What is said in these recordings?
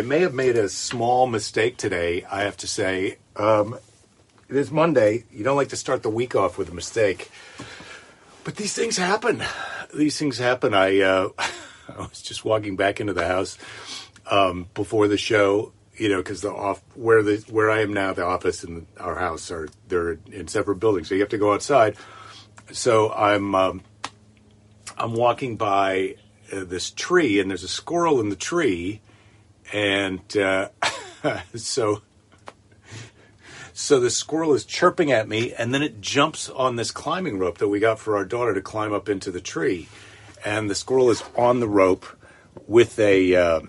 I may have made a small mistake today. I have to say, um, it is Monday. You don't like to start the week off with a mistake, but these things happen. These things happen. I uh, I was just walking back into the house um, before the show, you know, because the off where the where I am now, the office and our house are they're in separate buildings, so you have to go outside. So I'm um, I'm walking by uh, this tree, and there's a squirrel in the tree, and uh, so so the squirrel is chirping at me, and then it jumps on this climbing rope that we got for our daughter to climb up into the tree, and the squirrel is on the rope with a uh,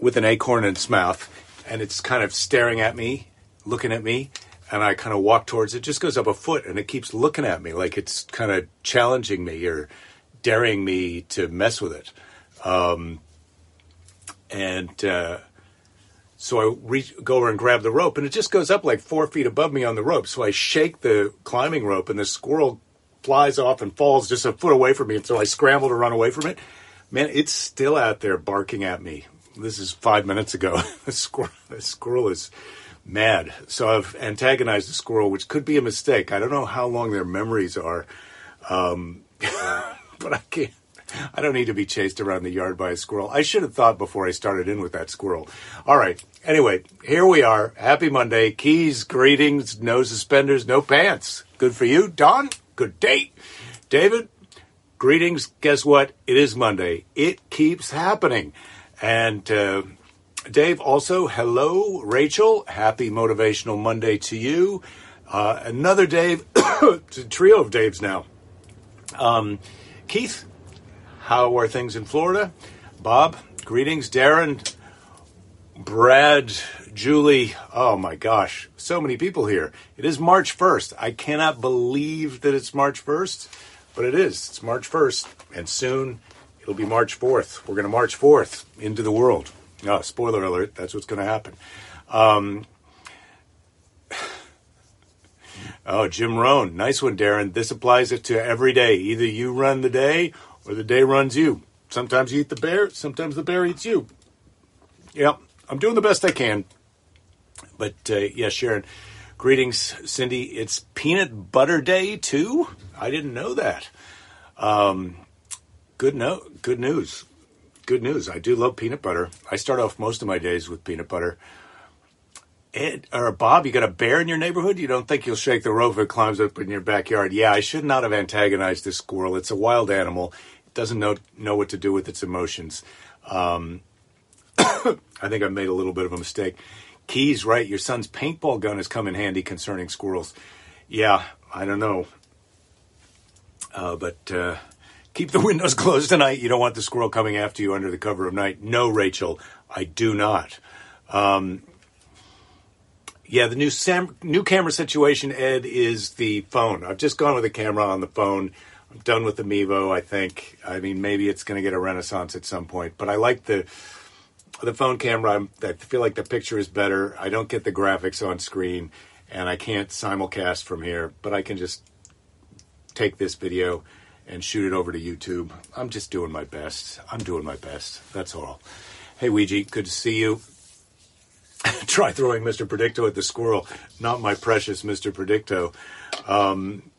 with an acorn in its mouth, and it's kind of staring at me, looking at me, and I kind of walk towards it. Just goes up a foot, and it keeps looking at me like it's kind of challenging me or daring me to mess with it. Um, and uh, so I reach, go over and grab the rope, and it just goes up like four feet above me on the rope. So I shake the climbing rope, and the squirrel flies off and falls just a foot away from me. And so I scramble to run away from it. Man, it's still out there barking at me. This is five minutes ago. the, squirrel, the squirrel is mad. So I've antagonized the squirrel, which could be a mistake. I don't know how long their memories are, um, but I can't. I don't need to be chased around the yard by a squirrel. I should have thought before I started in with that squirrel. All right. Anyway, here we are. Happy Monday. Keys, greetings, no suspenders, no pants. Good for you. Don, good date. David, greetings. Guess what? It is Monday. It keeps happening. And uh, Dave, also, hello, Rachel. Happy Motivational Monday to you. Uh, another Dave, trio of Daves now. Um, Keith, how are things in Florida? Bob, greetings. Darren, Brad, Julie. Oh my gosh, so many people here. It is March 1st. I cannot believe that it's March 1st, but it is. It's March 1st, and soon it'll be March 4th. We're going to March 4th into the world. Oh, spoiler alert, that's what's going to happen. Um, oh, Jim Rohn. Nice one, Darren. This applies it to every day. Either you run the day or the day runs you. Sometimes you eat the bear, sometimes the bear eats you. Yep, I'm doing the best I can. But uh, yeah, Sharon, greetings, Cindy. It's peanut butter day too. I didn't know that. Um, good no, good news. Good news. I do love peanut butter. I start off most of my days with peanut butter. Ed, or Bob, you got a bear in your neighborhood? You don't think you'll shake the rope if it climbs up in your backyard? Yeah, I should not have antagonized this squirrel. It's a wild animal. Doesn't know know what to do with its emotions. Um, I think I made a little bit of a mistake. Keys, right? Your son's paintball gun has come in handy concerning squirrels. Yeah, I don't know. Uh, but uh, keep the windows closed tonight. You don't want the squirrel coming after you under the cover of night. No, Rachel, I do not. Um, yeah, the new Sam, new camera situation, Ed, is the phone. I've just gone with a camera on the phone. Done with the Mevo. I think. I mean, maybe it's going to get a renaissance at some point. But I like the the phone camera. I'm, I feel like the picture is better. I don't get the graphics on screen, and I can't simulcast from here. But I can just take this video and shoot it over to YouTube. I'm just doing my best. I'm doing my best. That's all. Hey, Ouija, good to see you. Try throwing Mr. Predicto at the squirrel. Not my precious Mr. Predicto. Um,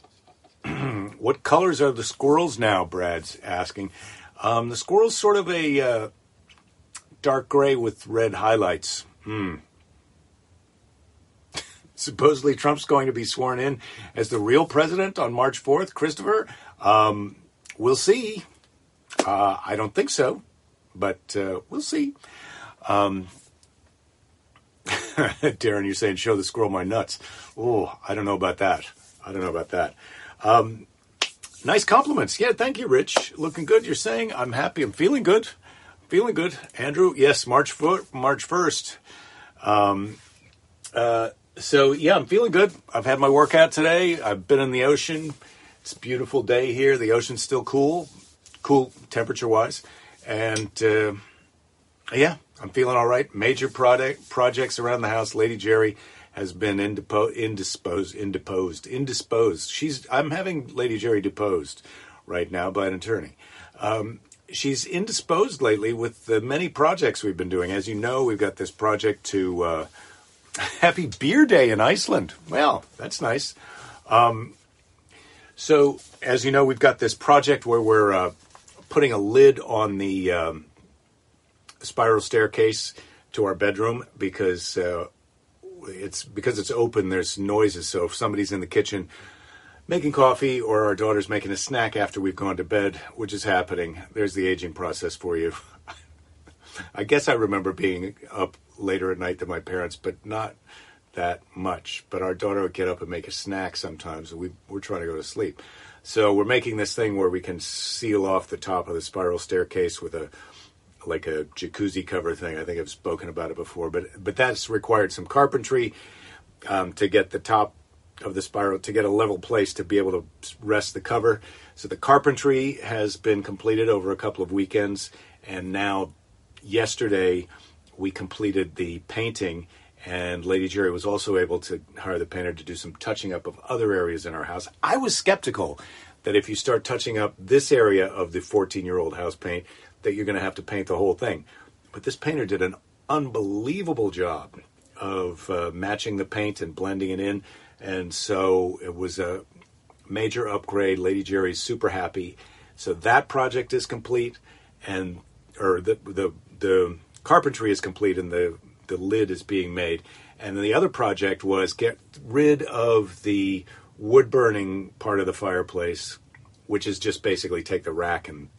what colors are the squirrels now? Brad's asking. Um, the squirrel's sort of a uh, dark gray with red highlights. Hmm. Supposedly, Trump's going to be sworn in as the real president on March 4th. Christopher, um, we'll see. Uh, I don't think so, but uh, we'll see. Um, Darren, you're saying show the squirrel my nuts. Oh, I don't know about that. I don't know about that. Um, nice compliments. Yeah, thank you, Rich. Looking good. You're saying I'm happy. I'm feeling good. Feeling good. Andrew, yes, March foot, March 1st. Um, uh, so yeah, I'm feeling good. I've had my workout today. I've been in the ocean. It's a beautiful day here. The ocean's still cool, cool temperature wise, and uh, yeah, I'm feeling all right. Major product projects around the house. Lady Jerry has been indepo- indisposed, indisposed, indisposed. She's. I'm having Lady Jerry deposed right now by an attorney. Um, she's indisposed lately with the many projects we've been doing. As you know, we've got this project to uh, Happy Beer Day in Iceland. Well, that's nice. Um, so, as you know, we've got this project where we're uh, putting a lid on the um, spiral staircase to our bedroom because uh, it's because it's open. There's noises, so if somebody's in the kitchen making coffee or our daughter's making a snack after we've gone to bed, which is happening, there's the aging process for you. I guess I remember being up later at night than my parents, but not that much. But our daughter would get up and make a snack sometimes, and we, we're trying to go to sleep. So we're making this thing where we can seal off the top of the spiral staircase with a like a jacuzzi cover thing. I think I've spoken about it before, but but that's required some carpentry um, to get the top of the spiral to get a level place to be able to rest the cover. So the carpentry has been completed over a couple of weekends, and now yesterday we completed the painting. And Lady Jerry was also able to hire the painter to do some touching up of other areas in our house. I was skeptical that if you start touching up this area of the 14 year old house paint, that you're going to have to paint the whole thing. But this painter did an unbelievable job of uh, matching the paint and blending it in. And so it was a major upgrade. Lady Jerry's super happy. So that project is complete, and or the the the carpentry is complete, and the the lid is being made. And then the other project was get rid of the wood burning part of the fireplace, which is just basically take the rack and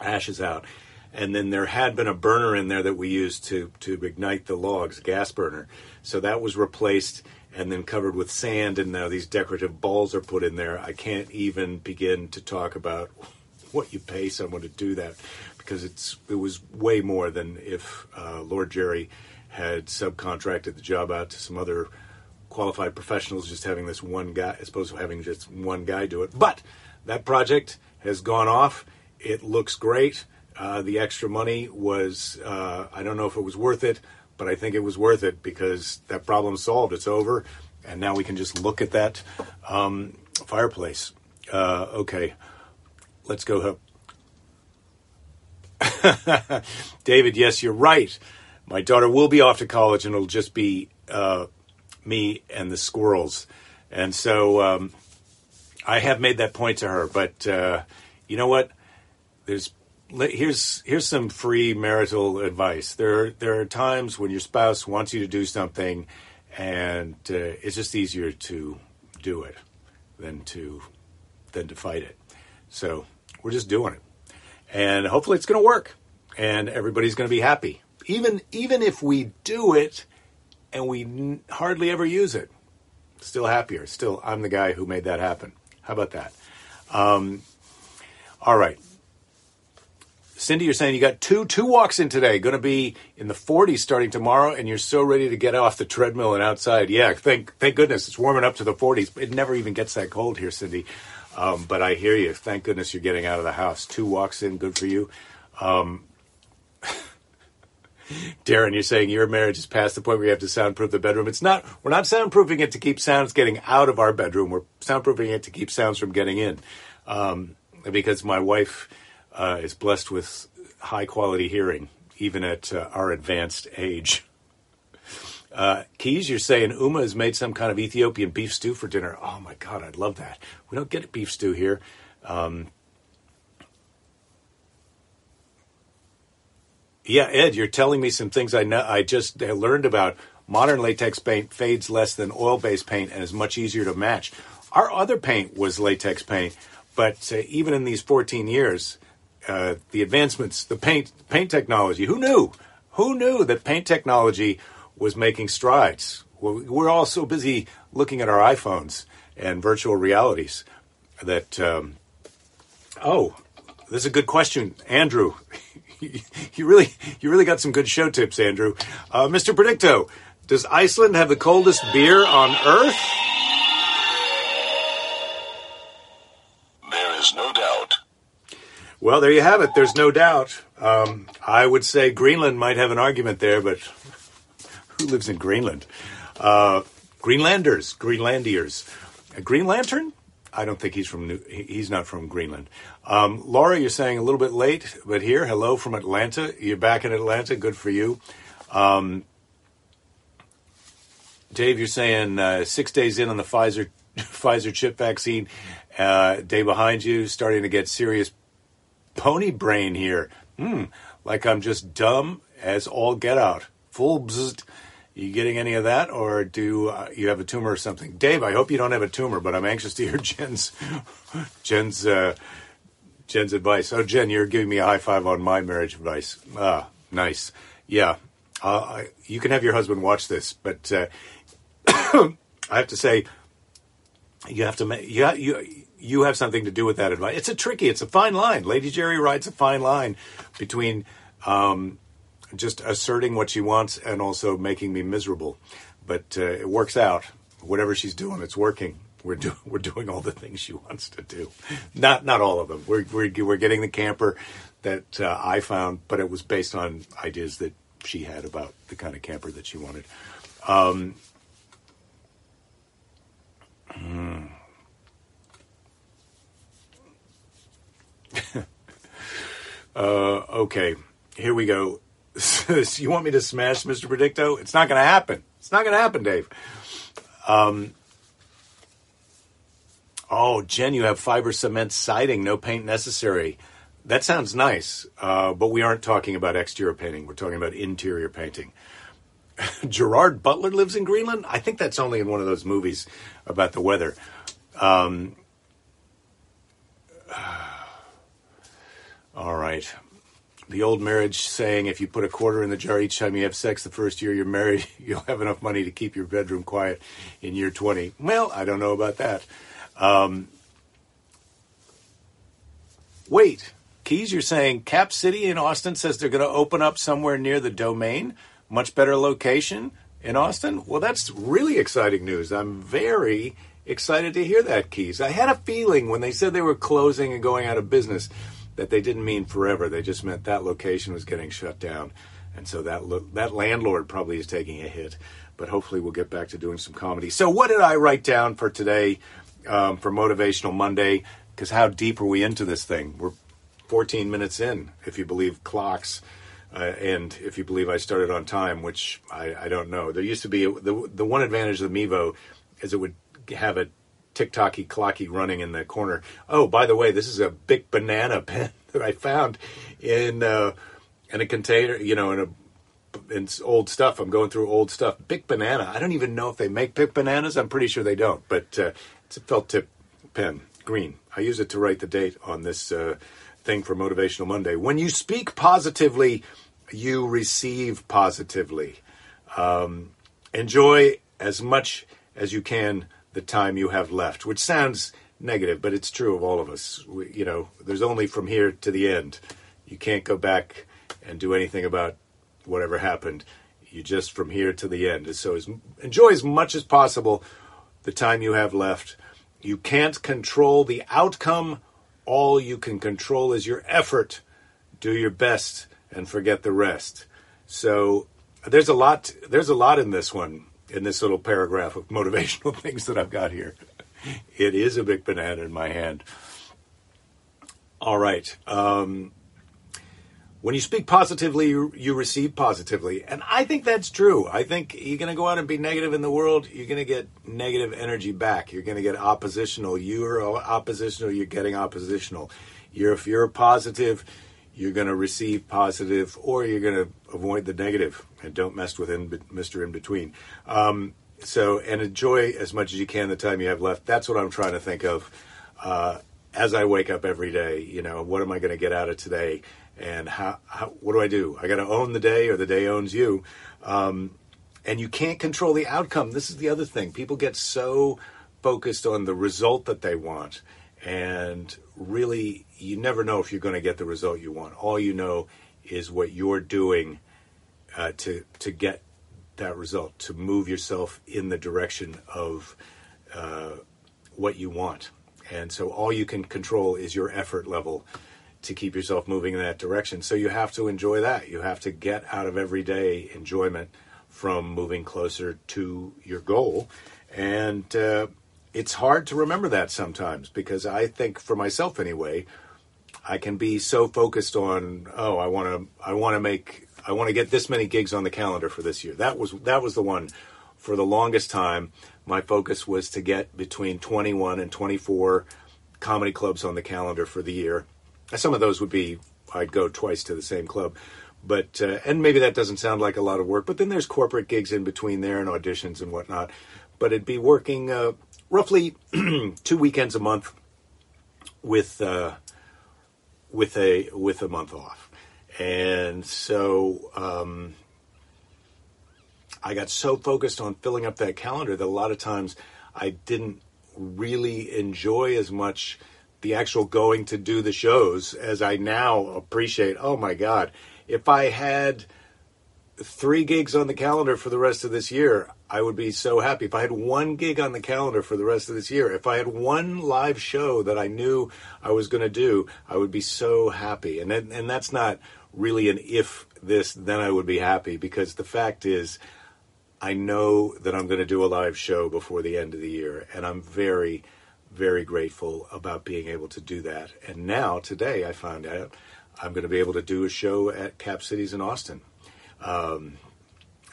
ashes out. And then there had been a burner in there that we used to, to ignite the logs, gas burner. So that was replaced and then covered with sand, and now these decorative balls are put in there. I can't even begin to talk about what you pay someone to do that because it's it was way more than if uh, Lord Jerry had subcontracted the job out to some other qualified professionals, just having this one guy, as opposed to having just one guy do it. But that project has gone off it looks great. Uh, the extra money was, uh, I don't know if it was worth it, but I think it was worth it because that problem's solved. It's over. And now we can just look at that um, fireplace. Uh, okay, let's go. David, yes, you're right. My daughter will be off to college and it'll just be uh, me and the squirrels. And so um, I have made that point to her, but uh, you know what? There's here's here's some free marital advice. There there are times when your spouse wants you to do something, and uh, it's just easier to do it than to than to fight it. So we're just doing it, and hopefully it's going to work, and everybody's going to be happy. Even even if we do it and we n- hardly ever use it, still happier. Still, I'm the guy who made that happen. How about that? Um, all right. Cindy, you're saying you got two two walks in today. Going to be in the 40s starting tomorrow, and you're so ready to get off the treadmill and outside. Yeah, thank thank goodness it's warming up to the 40s. It never even gets that cold here, Cindy. Um, but I hear you. Thank goodness you're getting out of the house. Two walks in, good for you. Um, Darren, you're saying your marriage is past the point where you have to soundproof the bedroom. It's not. We're not soundproofing it to keep sounds getting out of our bedroom. We're soundproofing it to keep sounds from getting in. Um, because my wife uh, is blessed with high quality hearing, even at uh, our advanced age. Uh, Keys, you're saying Uma has made some kind of Ethiopian beef stew for dinner. Oh my God, I'd love that. We don't get beef stew here. Um, yeah, Ed, you're telling me some things I know. I just learned about. Modern latex paint fades less than oil-based paint and is much easier to match. Our other paint was latex paint, but uh, even in these 14 years, uh, the advancements, the paint paint technology. Who knew? Who knew that paint technology was making strides? We're all so busy looking at our iPhones and virtual realities that. Um, oh, this is a good question, Andrew. you really, you really got some good show tips, Andrew. Uh, Mr. Predicto, does Iceland have the coldest beer on Earth? Well, there you have it. There's no doubt. Um, I would say Greenland might have an argument there, but who lives in Greenland? Uh, Greenlanders, Greenlandiers. A Green Lantern? I don't think he's from New, he's not from Greenland. Um, Laura, you're saying a little bit late, but here, hello from Atlanta. You're back in Atlanta. Good for you. Um, Dave, you're saying uh, six days in on the Pfizer Pfizer chip vaccine. Uh, day behind you, starting to get serious pony brain here. Hmm, like I'm just dumb as all get out. Full bzzzt. You getting any of that, or do uh, you have a tumor or something? Dave, I hope you don't have a tumor, but I'm anxious to hear Jen's Jen's uh, Jen's advice. Oh, Jen, you're giving me a high five on my marriage advice. Ah, nice. Yeah, uh, you can have your husband watch this, but uh, I have to say, you have to make you you you have something to do with that advice. It's a tricky, it's a fine line. Lady Jerry rides a fine line between. Um, just asserting what she wants and also making me miserable. But uh, it works out. Whatever she's doing, it's working. We're doing we're doing all the things she wants to do. Not not all of them. We're we're, we're getting the camper that uh, I found, but it was based on ideas that she had about the kind of camper that she wanted. Um, uh, okay, here we go. you want me to smash Mr. Predicto? It's not going to happen. It's not going to happen, Dave. Um, oh, Jen, you have fiber cement siding, no paint necessary. That sounds nice, uh, but we aren't talking about exterior painting. We're talking about interior painting. Gerard Butler lives in Greenland. I think that's only in one of those movies about the weather. Um, all right the old marriage saying if you put a quarter in the jar each time you have sex the first year you're married, you'll have enough money to keep your bedroom quiet in year 20. Well, I don't know about that. Um, wait, Keys, you're saying Cap City in Austin says they're going to open up somewhere near the domain? Much better location in Austin? Well, that's really exciting news. I'm very excited to hear that, Keys. I had a feeling when they said they were closing and going out of business that they didn't mean forever. They just meant that location was getting shut down, and so that lo- that landlord probably is taking a hit. But hopefully, we'll get back to doing some comedy. So, what did I write down for today um, for Motivational Monday? Because how deep are we into this thing? We're 14 minutes in, if you believe clocks. Uh, and if you believe I started on time, which I, I don't know, there used to be the the one advantage of the Mevo is it would have a tick-tocky clocky running in the corner. Oh, by the way, this is a big banana pen that I found in uh, in a container, you know, in a in old stuff. I'm going through old stuff. Big banana. I don't even know if they make big bananas. I'm pretty sure they don't, but uh, it's a felt tip pen, green. I use it to write the date on this uh, thing for Motivational Monday. When you speak positively, you receive positively. Um, enjoy as much as you can the time you have left, which sounds negative, but it's true of all of us. We, you know, there's only from here to the end. You can't go back and do anything about whatever happened. You just from here to the end. So as, enjoy as much as possible the time you have left. You can't control the outcome. All you can control is your effort. Do your best and forget the rest. So there's a lot. There's a lot in this one in this little paragraph of motivational things that I've got here. It is a big banana in my hand. All right. Um, when you speak positively, you, receive positively. And I think that's true. I think you're going to go out and be negative in the world, you're going to get negative energy back. You're going to get oppositional. You're oppositional, you're getting oppositional. You're, if you're positive, you're going to receive positive or you're going to avoid the negative and don't mess with in, Mr. In Between. Um, so, and enjoy as much as you can the time you have left. That's what I'm trying to think of uh, as I wake up every day. You know, what am I going to get out of today? And how, how what do I do? I got to own the day or the day owns you. Um, and you can't control the outcome. This is the other thing. People get so focused on the result that they want. And really you never know if you're going to get the result you want. All you know is what you're doing uh, to to get that result, to move yourself in the direction of uh, what you want. And so all you can control is your effort level to keep yourself moving in that direction. So you have to enjoy that. You have to get out of everyday enjoyment from moving closer to your goal. And uh, it's hard to remember that sometimes because I think for myself anyway, I can be so focused on oh I want to I want to make I want to get this many gigs on the calendar for this year. That was that was the one for the longest time. My focus was to get between 21 and 24 comedy clubs on the calendar for the year. Some of those would be I'd go twice to the same club. But uh, and maybe that doesn't sound like a lot of work, but then there's corporate gigs in between there and auditions and whatnot. But it'd be working uh, roughly two weekends a month with uh, with a with a month off, and so um, I got so focused on filling up that calendar that a lot of times I didn't really enjoy as much the actual going to do the shows as I now appreciate. Oh my God, if I had three gigs on the calendar for the rest of this year, I would be so happy. If I had one gig on the calendar for the rest of this year, if I had one live show that I knew I was going to do, I would be so happy. And and that's not really an if this, then I would be happy because the fact is, I know that I'm going to do a live show before the end of the year, and I'm very, very grateful about being able to do that. And now, today, I found out I'm going to be able to do a show at Cap Cities in Austin um,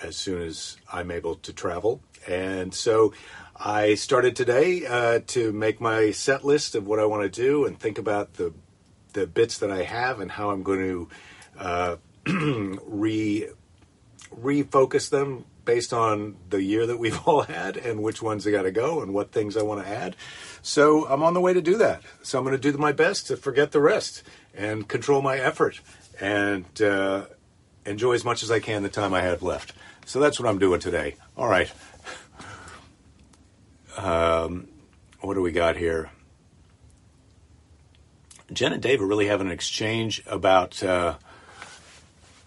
as soon as I'm able to travel. And so I started today uh, to make my set list of what I want to do and think about the the bits that I have and how I'm going to uh, re refocus them based on the year that we've all had and which ones I got to go and what things I want to add. So I'm on the way to do that. So I'm going to do my best to forget the rest and control my effort and uh, enjoy as much as I can the time I have left. So that's what I'm doing today. All right. Um, what do we got here? Jen and Dave are really having an exchange about. Uh,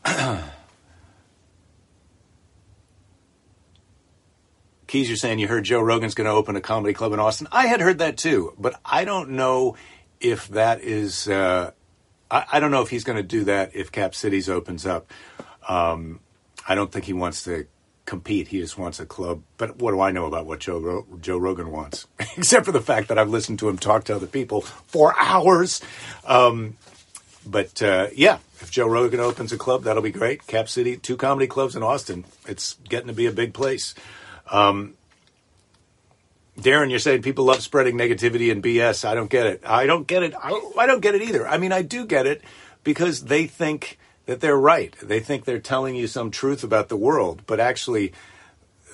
Keys, you're saying you heard Joe Rogan's going to open a comedy club in Austin. I had heard that too, but I don't know if that is. Uh, I, I, don't know if he's going to do that if Cap Cities opens up. Um, I don't think he wants to compete. He just wants a club. But what do I know about what Joe Ro- Joe Rogan wants? Except for the fact that I've listened to him talk to other people for hours. Um, but uh, yeah, if Joe Rogan opens a club, that'll be great. Cap City, two comedy clubs in Austin. It's getting to be a big place. Um, Darren, you're saying people love spreading negativity and BS. I don't get it. I don't get it. I, I don't get it either. I mean, I do get it because they think that they're right. They think they're telling you some truth about the world, but actually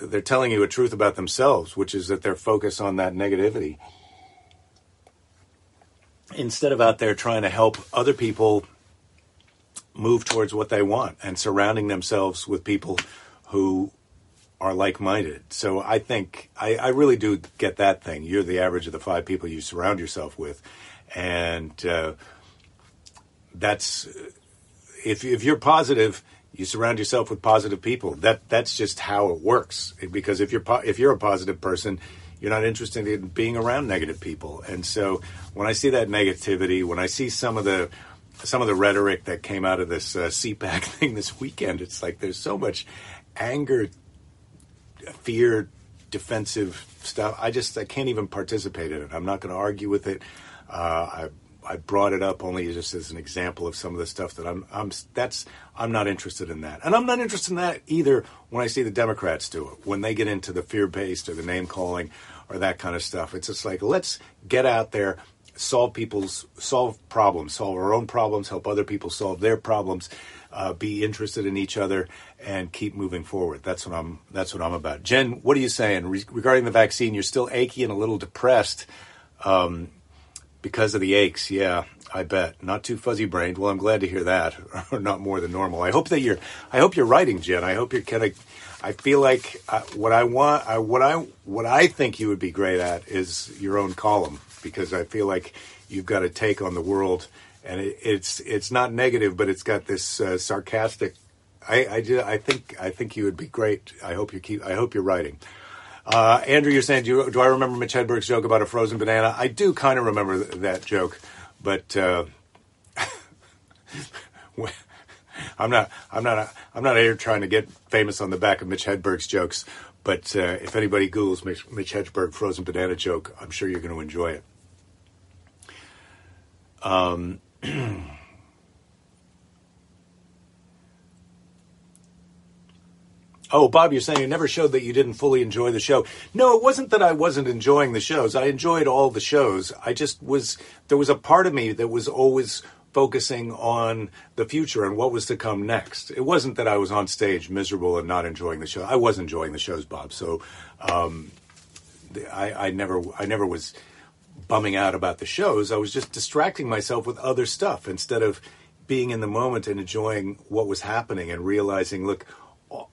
they're telling you a truth about themselves, which is that they're focused on that negativity. Instead of out there trying to help other people move towards what they want and surrounding themselves with people who are like minded. So I think I, I, really do get that thing. You're the average of the five people you surround yourself with. And uh, that's if if you're positive, you surround yourself with positive people. That that's just how it works. Because if you're po- if you're a positive person, you're not interested in being around negative people. And so when I see that negativity, when I see some of the some of the rhetoric that came out of this uh, CPAC thing this weekend, it's like there's so much anger, fear, defensive stuff. I just I can't even participate in it. I'm not going to argue with it. Uh, I I brought it up only just as an example of some of the stuff that I'm I'm that's I'm not interested in that, and I'm not interested in that either. When I see the Democrats do it, when they get into the fear based or the name calling or that kind of stuff, it's just like let's get out there, solve people's solve problems, solve our own problems, help other people solve their problems, uh, be interested in each other, and keep moving forward. That's what I'm that's what I'm about. Jen, what are you saying Re- regarding the vaccine? You're still achy and a little depressed. Um, because of the aches, yeah, I bet. Not too fuzzy brained. Well, I'm glad to hear that. or not more than normal. I hope that you're. I hope you're writing, Jen. I hope you're kind of. I feel like uh, what I want, uh, what I what I think you would be great at is your own column because I feel like you've got a take on the world, and it, it's it's not negative, but it's got this uh, sarcastic. I I, I think I think you would be great. I hope you keep. I hope you're writing. Uh, Andrew, you're saying, do, you, do, I remember Mitch Hedberg's joke about a frozen banana? I do kind of remember th- that joke, but uh, I'm not. I'm not. I'm not here trying to get famous on the back of Mitch Hedberg's jokes. But uh, if anybody Googles Mitch, Mitch Hedberg frozen banana joke, I'm sure you're going to enjoy it. Um, Oh, Bob, you're saying you never showed that you didn't fully enjoy the show. No, it wasn't that I wasn't enjoying the shows. I enjoyed all the shows. I just was, there was a part of me that was always focusing on the future and what was to come next. It wasn't that I was on stage miserable and not enjoying the show. I was enjoying the shows, Bob. So, um, I, I never, I never was bumming out about the shows. I was just distracting myself with other stuff instead of being in the moment and enjoying what was happening and realizing, look,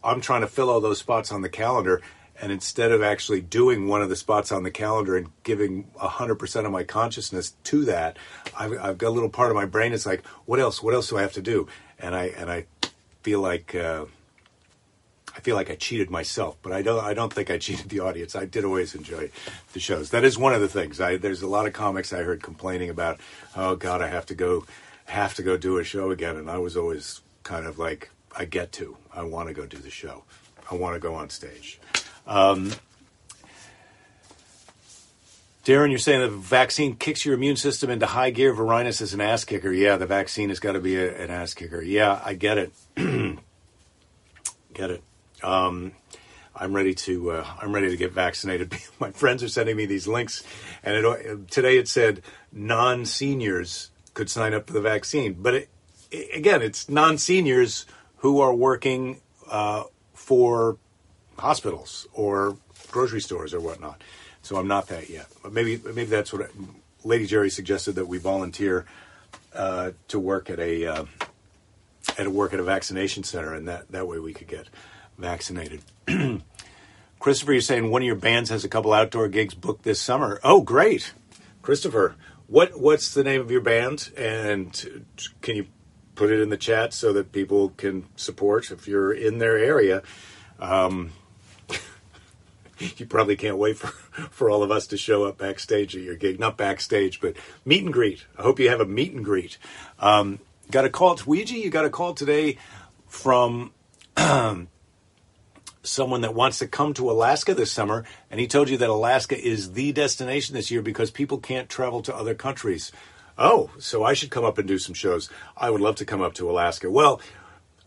I'm trying to fill all those spots on the calendar. And instead of actually doing one of the spots on the calendar and giving 100% of my consciousness to that, I've, I've, got a little part of my brain that's like, what else? What else do I have to do? And I, and I feel like, uh, I feel like I cheated myself, but I don't. I don't think I cheated the audience. I did always enjoy the shows. That is one of the things. I, there's a lot of comics I heard complaining about. Oh God, I have to go, have to go do a show again, and I was always kind of like, I get to. I want to go do the show. I want to go on stage. Um, Darren, you're saying the vaccine kicks your immune system into high gear. Varinus is an ass kicker. Yeah, the vaccine has got to be a, an ass kicker. Yeah, I get it. get it. Um, I'm ready to. Uh, I'm ready to get vaccinated. My friends are sending me these links, and it, today it said non-seniors could sign up for the vaccine, but it, again, it's non-seniors who are working uh, for hospitals or grocery stores or whatnot. So I'm not that yet. But maybe maybe that's what I, Lady Jerry suggested that we volunteer uh, to work at a uh, at a work at a vaccination center, and that that way we could get vaccinated. Christopher, you're saying one of your bands has a couple outdoor gigs booked this summer. Oh, great, Christopher. What what's the name of your band? And can you put it in the chat so that people can support if you're in their area. Um, you probably can't wait for, for all of us to show up backstage at your gig. Not backstage, but meet and greet. I hope you have a meet and greet. Um, got a call, Ouija, you got a call today from someone that wants to come to Alaska this summer, and he told you that Alaska is the destination this year because people can't travel to other countries. Oh, so I should come up and do some shows. I would love to come up to Alaska. Well,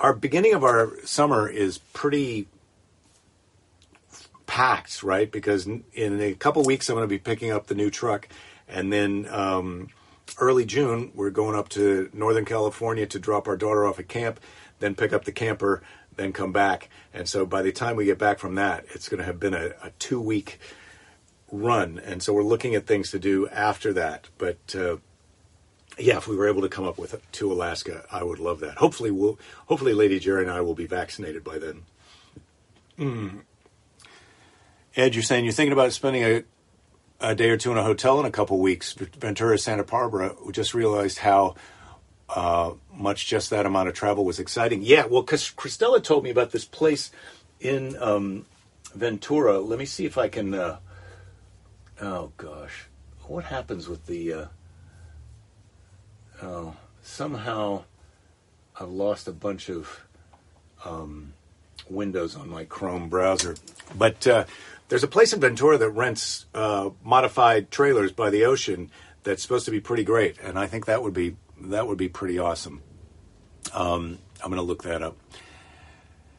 our beginning of our summer is pretty packed, right? Because in a couple weeks, I'm going to be picking up the new truck. And then um, early June, we're going up to Northern California to drop our daughter off at camp, then pick up the camper, then come back. And so by the time we get back from that, it's going to have been a, a two week run. And so we're looking at things to do after that. But uh, yeah, if we were able to come up with it to Alaska, I would love that. Hopefully, we'll hopefully Lady Jerry and I will be vaccinated by then. Mm. Ed, you're saying you're thinking about spending a, a day or two in a hotel in a couple weeks. Ventura, Santa Barbara. We just realized how uh, much just that amount of travel was exciting. Yeah, well, because Christella told me about this place in um, Ventura. Let me see if I can. Uh, oh gosh, what happens with the? Uh, uh, somehow I've lost a bunch of um, windows on my Chrome browser. But uh, there's a place in Ventura that rents uh, modified trailers by the ocean that's supposed to be pretty great, and I think that would be that would be pretty awesome. Um, I'm going to look that up.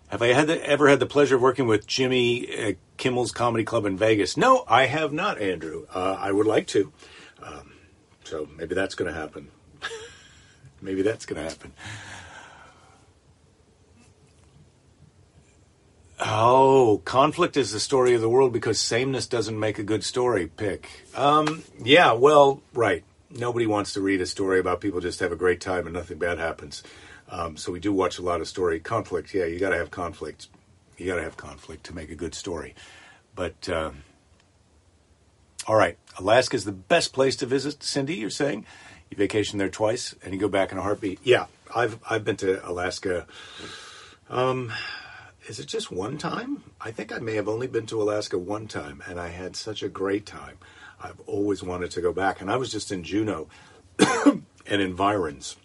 Have I had the, ever had the pleasure of working with Jimmy Kimmel's Comedy Club in Vegas? No, I have not, Andrew. Uh, I would like to. Um, so maybe that's going to happen. Maybe that's going to happen. Oh, conflict is the story of the world because sameness doesn't make a good story. Pick. Um, yeah, well, right. Nobody wants to read a story about people just have a great time and nothing bad happens. Um, so we do watch a lot of story conflict. Yeah, you got to have conflict. You got to have conflict to make a good story. But uh, all right, Alaska is the best place to visit. Cindy, you're saying? You vacation there twice and you go back in a heartbeat. Yeah, I've I've been to Alaska. Um, is it just one time? I think I may have only been to Alaska one time, and I had such a great time. I've always wanted to go back, and I was just in Juneau and environs,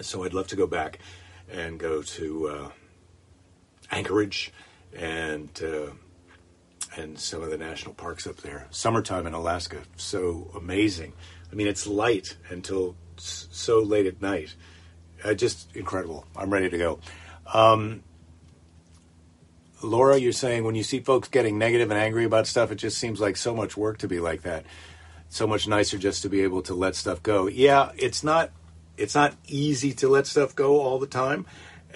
so I'd love to go back and go to uh, Anchorage and uh, and some of the national parks up there. Summertime in Alaska, so amazing. I mean, it's light until so late at night. Uh, just incredible. I'm ready to go. Um, Laura, you're saying when you see folks getting negative and angry about stuff, it just seems like so much work to be like that. So much nicer just to be able to let stuff go. Yeah, it's not it's not easy to let stuff go all the time,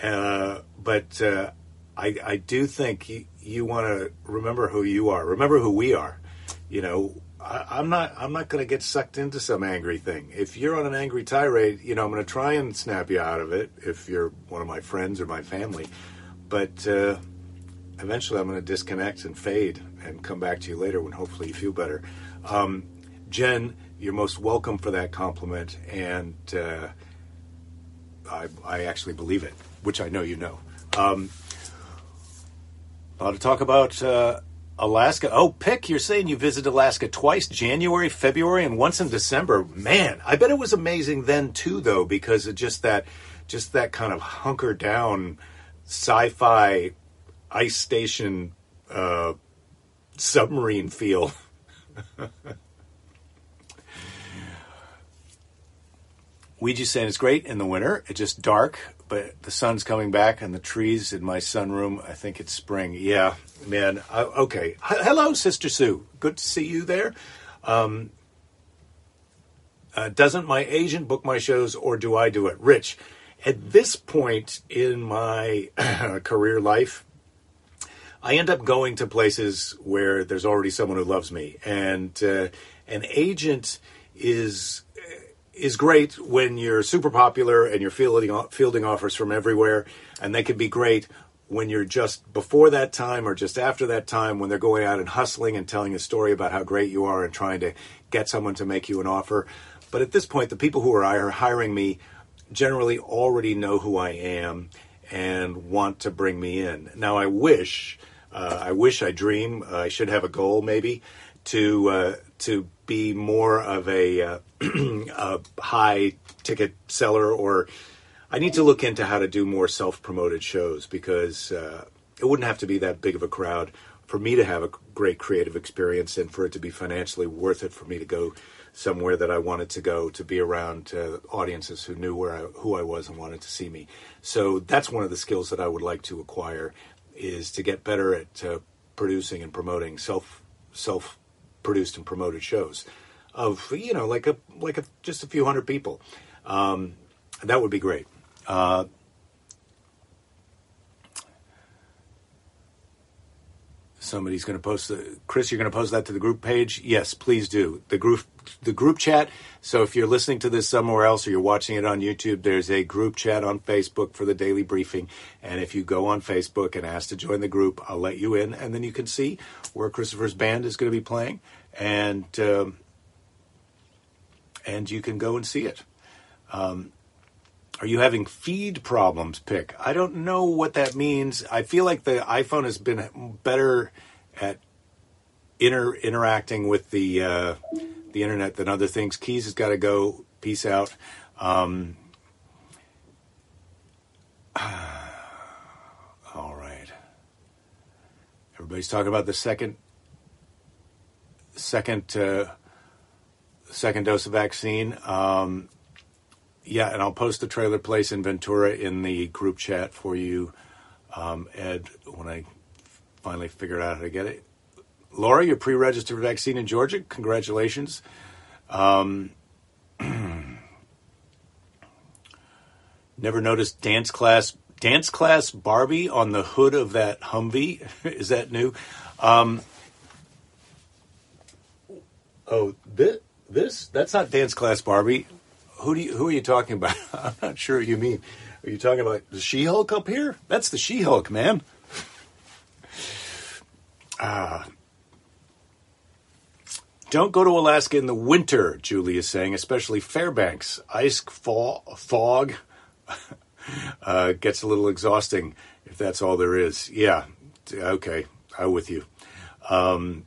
uh, but uh, I, I do think you, you want to remember who you are. Remember who we are. You know, I, am not I'm not going to get sucked into some angry thing. If you're on an angry tirade, you know, I'm going to try and snap you out of it if you're one of my friends or my family. But uh, eventually, I'm going to disconnect and fade and come back to you later when hopefully you feel better. Um, Jen, you're most welcome for that compliment, and uh, I, I, actually believe it, which I know you know. Um, lot to talk about uh, Alaska. Oh, Pick, you're saying you visited Alaska twice, January, February, and once in December. Man, I bet it was amazing then too, though, because of just that, just that kind of hunker down, sci-fi, ice station, uh, submarine feel. Ouija saying it's great in the winter. It's just dark, but the sun's coming back and the trees in my sunroom. I think it's spring. Yeah, man. I, okay. H- hello, Sister Sue. Good to see you there. Um, uh, doesn't my agent book my shows or do I do it? Rich, at this point in my career life, I end up going to places where there's already someone who loves me, and uh, an agent is is great when you're super popular and you're fielding fielding offers from everywhere, and they can be great when you're just before that time or just after that time when they're going out and hustling and telling a story about how great you are and trying to get someone to make you an offer. But at this point, the people who are hiring me generally already know who I am and want to bring me in. Now, I wish, uh, I wish, I dream, uh, I should have a goal maybe to uh, to be more of a, uh, a high ticket seller, or I need to look into how to do more self promoted shows because uh, it wouldn't have to be that big of a crowd for me to have a great creative experience and for it to be financially worth it for me to go somewhere that I wanted to go to be around uh, audiences who knew where I, who I was and wanted to see me. So that's one of the skills that I would like to acquire is to get better at uh, producing and promoting self self produced and promoted shows of you know like a like a just a few hundred people. Um, that would be great. Uh, somebody's going to post the Chris. You're going to post that to the group page. Yes, please do the group the group chat. So if you're listening to this somewhere else or you're watching it on YouTube, there's a group chat on Facebook for the daily briefing. And if you go on Facebook and ask to join the group, I'll let you in, and then you can see where Christopher's band is going to be playing and um, and you can go and see it. Um, are you having feed problems, Pick? I don't know what that means. I feel like the iPhone has been better at inter- interacting with the uh, the internet than other things. Keys has got to go. Peace out. Um, all right. Everybody's talking about the second second uh, second dose of vaccine. Um, yeah, and I'll post the trailer place in Ventura in the group chat for you, um, Ed, when I finally figure out how to get it. Laura, your pre-registered vaccine in Georgia. Congratulations. Um, never noticed dance class dance class Barbie on the hood of that Humvee. Is that new? Um, oh, this, this that's not dance class Barbie. Who do you, who are you talking about? I'm not sure what you mean. Are you talking about the She Hulk up here? That's the She Hulk, man. Ah. Don't go to Alaska in the winter, Julie is saying, especially Fairbanks. Ice fall, fog uh, gets a little exhausting if that's all there is. Yeah, okay, I'm with you. Um,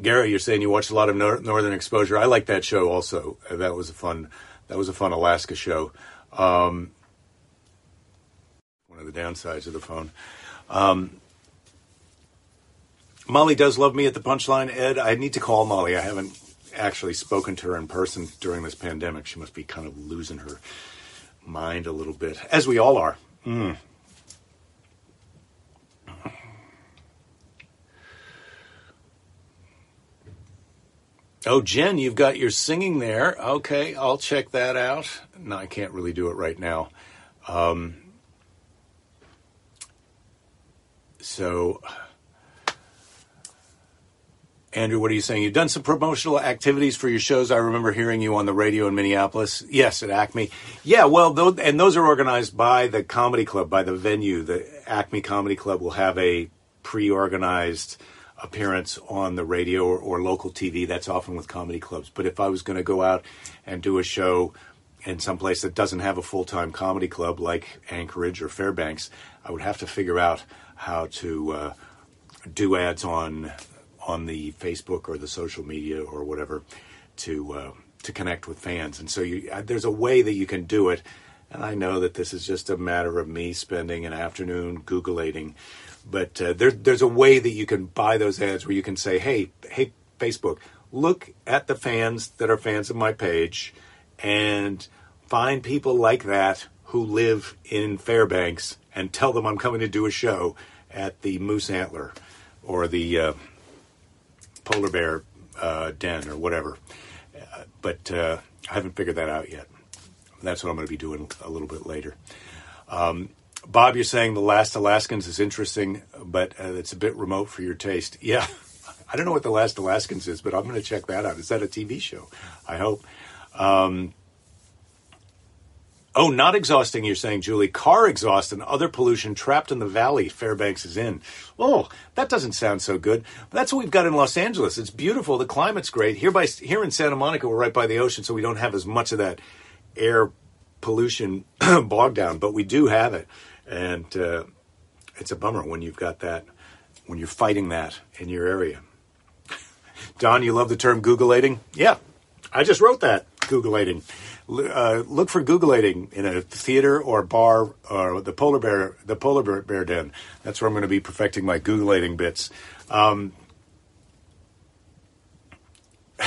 Gary, you're saying you watched a lot of Nor- Northern Exposure. I like that show also. That was a fun. That was a fun Alaska show. Um, one of the downsides of the phone. Um, Molly does love me at the punchline, Ed. I need to call Molly. I haven't actually spoken to her in person during this pandemic. She must be kind of losing her mind a little bit, as we all are. Mm. Oh, Jen, you've got your singing there. Okay, I'll check that out. No, I can't really do it right now. Um, so, Andrew, what are you saying? You've done some promotional activities for your shows. I remember hearing you on the radio in Minneapolis. Yes, at Acme. Yeah, well, and those are organized by the comedy club, by the venue. The Acme Comedy Club will have a pre-organized appearance on the radio or, or local TV. That's often with comedy clubs. But if I was going to go out and do a show in some place that doesn't have a full time comedy club like Anchorage or Fairbanks, I would have to figure out how to uh, do ads on on the Facebook or the social media or whatever to uh, to connect with fans. And so you, uh, there's a way that you can do it. And I know that this is just a matter of me spending an afternoon Googleating but uh, there, there's a way that you can buy those ads where you can say, "Hey, hey, Facebook, look at the fans that are fans of my page, and find people like that who live in Fairbanks, and tell them I'm coming to do a show at the Moose Antler or the uh, Polar Bear uh, Den or whatever." Uh, but uh, I haven't figured that out yet. That's what I'm going to be doing a little bit later. Um, Bob, you're saying The Last Alaskans is interesting, but uh, it's a bit remote for your taste. Yeah, I don't know what The Last Alaskans is, but I'm going to check that out. Is that a TV show? I hope. Um, oh, not exhausting, you're saying, Julie. Car exhaust and other pollution trapped in the valley Fairbanks is in. Oh, that doesn't sound so good. But that's what we've got in Los Angeles. It's beautiful. The climate's great. Here, by, here in Santa Monica, we're right by the ocean, so we don't have as much of that air pollution bogged down, but we do have it and uh, it's a bummer when you've got that when you're fighting that in your area. Don, you love the term Googleating? Yeah, I just wrote that Googleating. Uh, look for Googleating in a theater or bar or the polar bear the polar bear, den. That's where I'm going to be perfecting my Googleating bits. Um,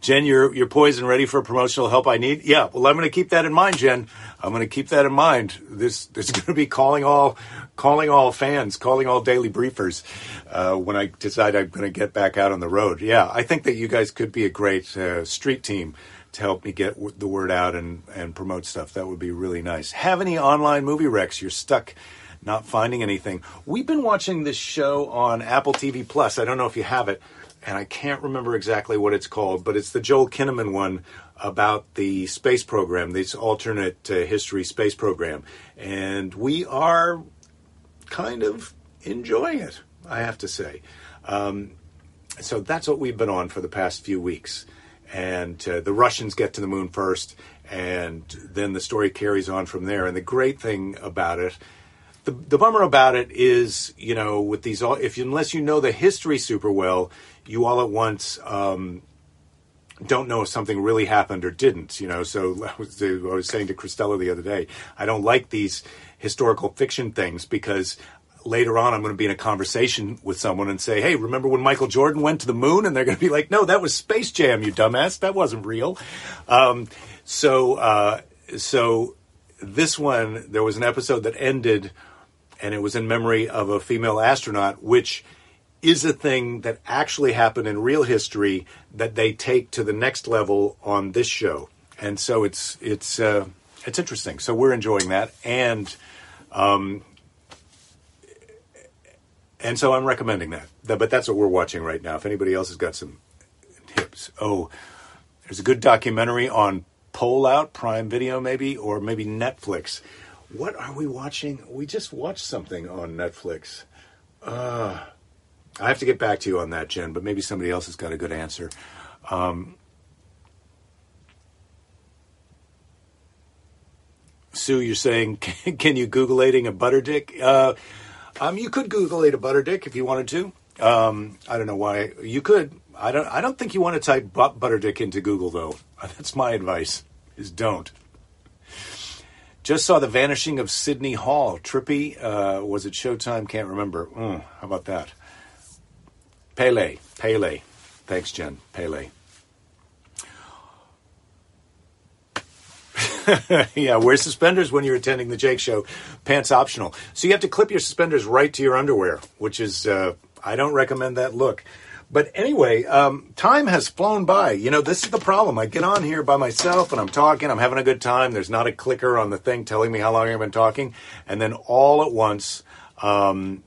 Jen, you're you're poised and ready for promotional help I need. Yeah, well, I'm going to keep that in mind, Jen. I'm going to keep that in mind. This there's going to be calling all calling all fans, calling all daily briefers uh, when I decide I'm going to get back out on the road. Yeah, I think that you guys could be a great uh, street team to help me get w- the word out and and promote stuff. That would be really nice. Have any online movie recs? You're stuck not finding anything. We've been watching this show on Apple TV Plus. I don't know if you have it and I can't remember exactly what it's called, but it's the Joel Kinnaman one about the space program, this alternate uh, history space program. And we are kind of enjoying it, I have to say. Um, so that's what we've been on for the past few weeks. And uh, the Russians get to the moon first, and then the story carries on from there. And the great thing about it, the, the bummer about it is, you know, with these, if unless you know the history super well, you all at once um, don't know if something really happened or didn't. You know, so I was, saying to Christella the other day, I don't like these historical fiction things because later on I'm going to be in a conversation with someone and say, "Hey, remember when Michael Jordan went to the moon?" And they're going to be like, "No, that was Space Jam, you dumbass. That wasn't real." Um, so, uh, so this one, there was an episode that ended, and it was in memory of a female astronaut, which is a thing that actually happened in real history that they take to the next level on this show, and so it's it's uh, it's interesting. So we're enjoying that, and um, and so I'm recommending that. But that's what we're watching right now. If anybody else has got some tips, oh, there's a good documentary on pull Out Prime Video, maybe, or maybe Netflix. What are we watching? We just watched something on Netflix. Uh, I have to get back to you on that, Jen, but maybe somebody else has got a good answer. Um, Sue, you're saying, can, can you Googleating a butter dick? Uh, um, you could Google a butter dick if you wanted to. Um, I don't know why you could. I don't. I don't think you want to type butter dick into Google though. That's my advice. Is don't. Just saw the vanishing of Sidney Hall. Trippy, uh, was it Showtime? Can't remember. Mm, how about that? Pele, Pele. Thanks, Jen. Pele. yeah, wear suspenders when you're attending the Jake Show. Pants optional. So you have to clip your suspenders right to your underwear, which is, uh, I don't recommend that look. But anyway, um, time has flown by. You know, this is the problem. I get on here by myself and I'm talking, I'm having a good time. There's not a clicker on the thing telling me how long I've been talking. And then all at once, um,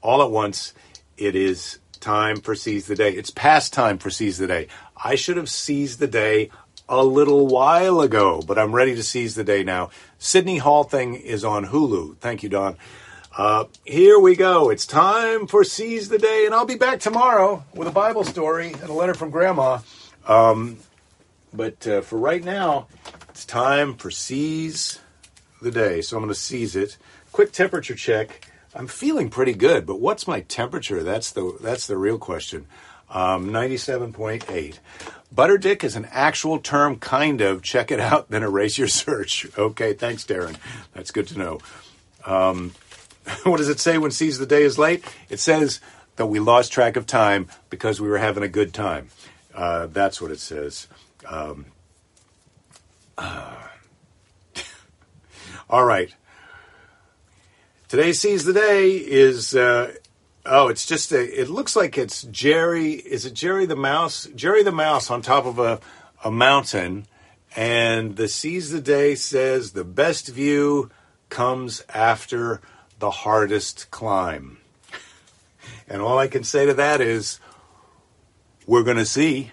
all at once, it is time for Seize the Day. It's past time for Seize the Day. I should have seized the day a little while ago, but I'm ready to seize the day now. Sidney Hall thing is on Hulu. Thank you, Don. Uh, here we go. It's time for Seize the Day, and I'll be back tomorrow with a Bible story and a letter from Grandma. Um, but uh, for right now, it's time for Seize the Day. So I'm going to seize it. Quick temperature check. I'm feeling pretty good, but what's my temperature? That's the that's the real question. Um, 97.8. Butterdick is an actual term, kind of. Check it out, then erase your search. Okay, thanks, Darren. That's good to know. Um, what does it say when Seize the Day is late? It says that we lost track of time because we were having a good time. Uh, that's what it says. Um, uh, all right. Today's Seize the Day is. Uh, oh, it's just a. It looks like it's Jerry. Is it Jerry the Mouse? Jerry the Mouse on top of a, a mountain. And the Seize the Day says the best view comes after the hardest climb. And all I can say to that is, we're going to see.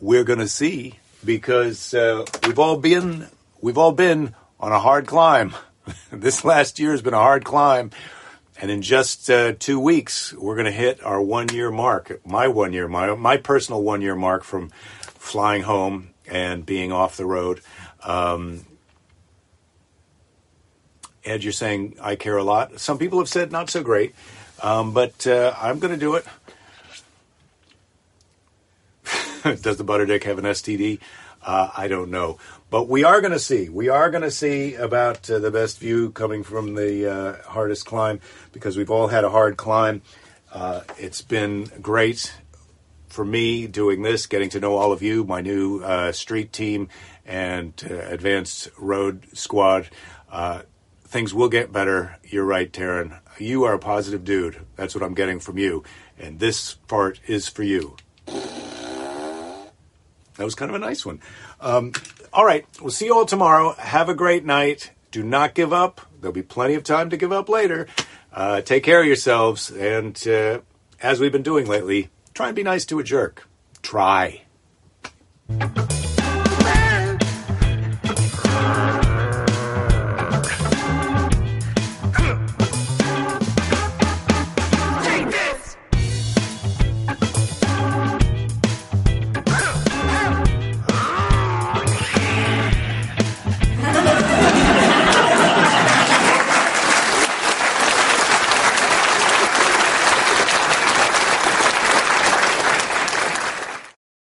We're going to see because uh, we've all been we've all been on a hard climb. this last year has been a hard climb, and in just uh, two weeks we're going to hit our one year mark. My one year, my my personal one year mark from flying home and being off the road. Um, Ed, you're saying I care a lot. Some people have said not so great, um, but uh, I'm going to do it. Does the butter dick have an STD? Uh, I don't know, but we are going to see. We are going to see about uh, the best view coming from the uh, hardest climb because we've all had a hard climb. Uh, it's been great for me doing this, getting to know all of you, my new uh, street team and advanced road squad things will get better. You're right, Taryn. You are a positive dude. That's what I'm getting from you. And this part is for you. That was kind of a nice one. Um, all right, we'll see you all tomorrow. Have a great night. Do not give up. There'll be plenty of time to give up later. Uh, take care of yourselves. And uh, as we've been doing lately, try and be nice to a jerk. Try.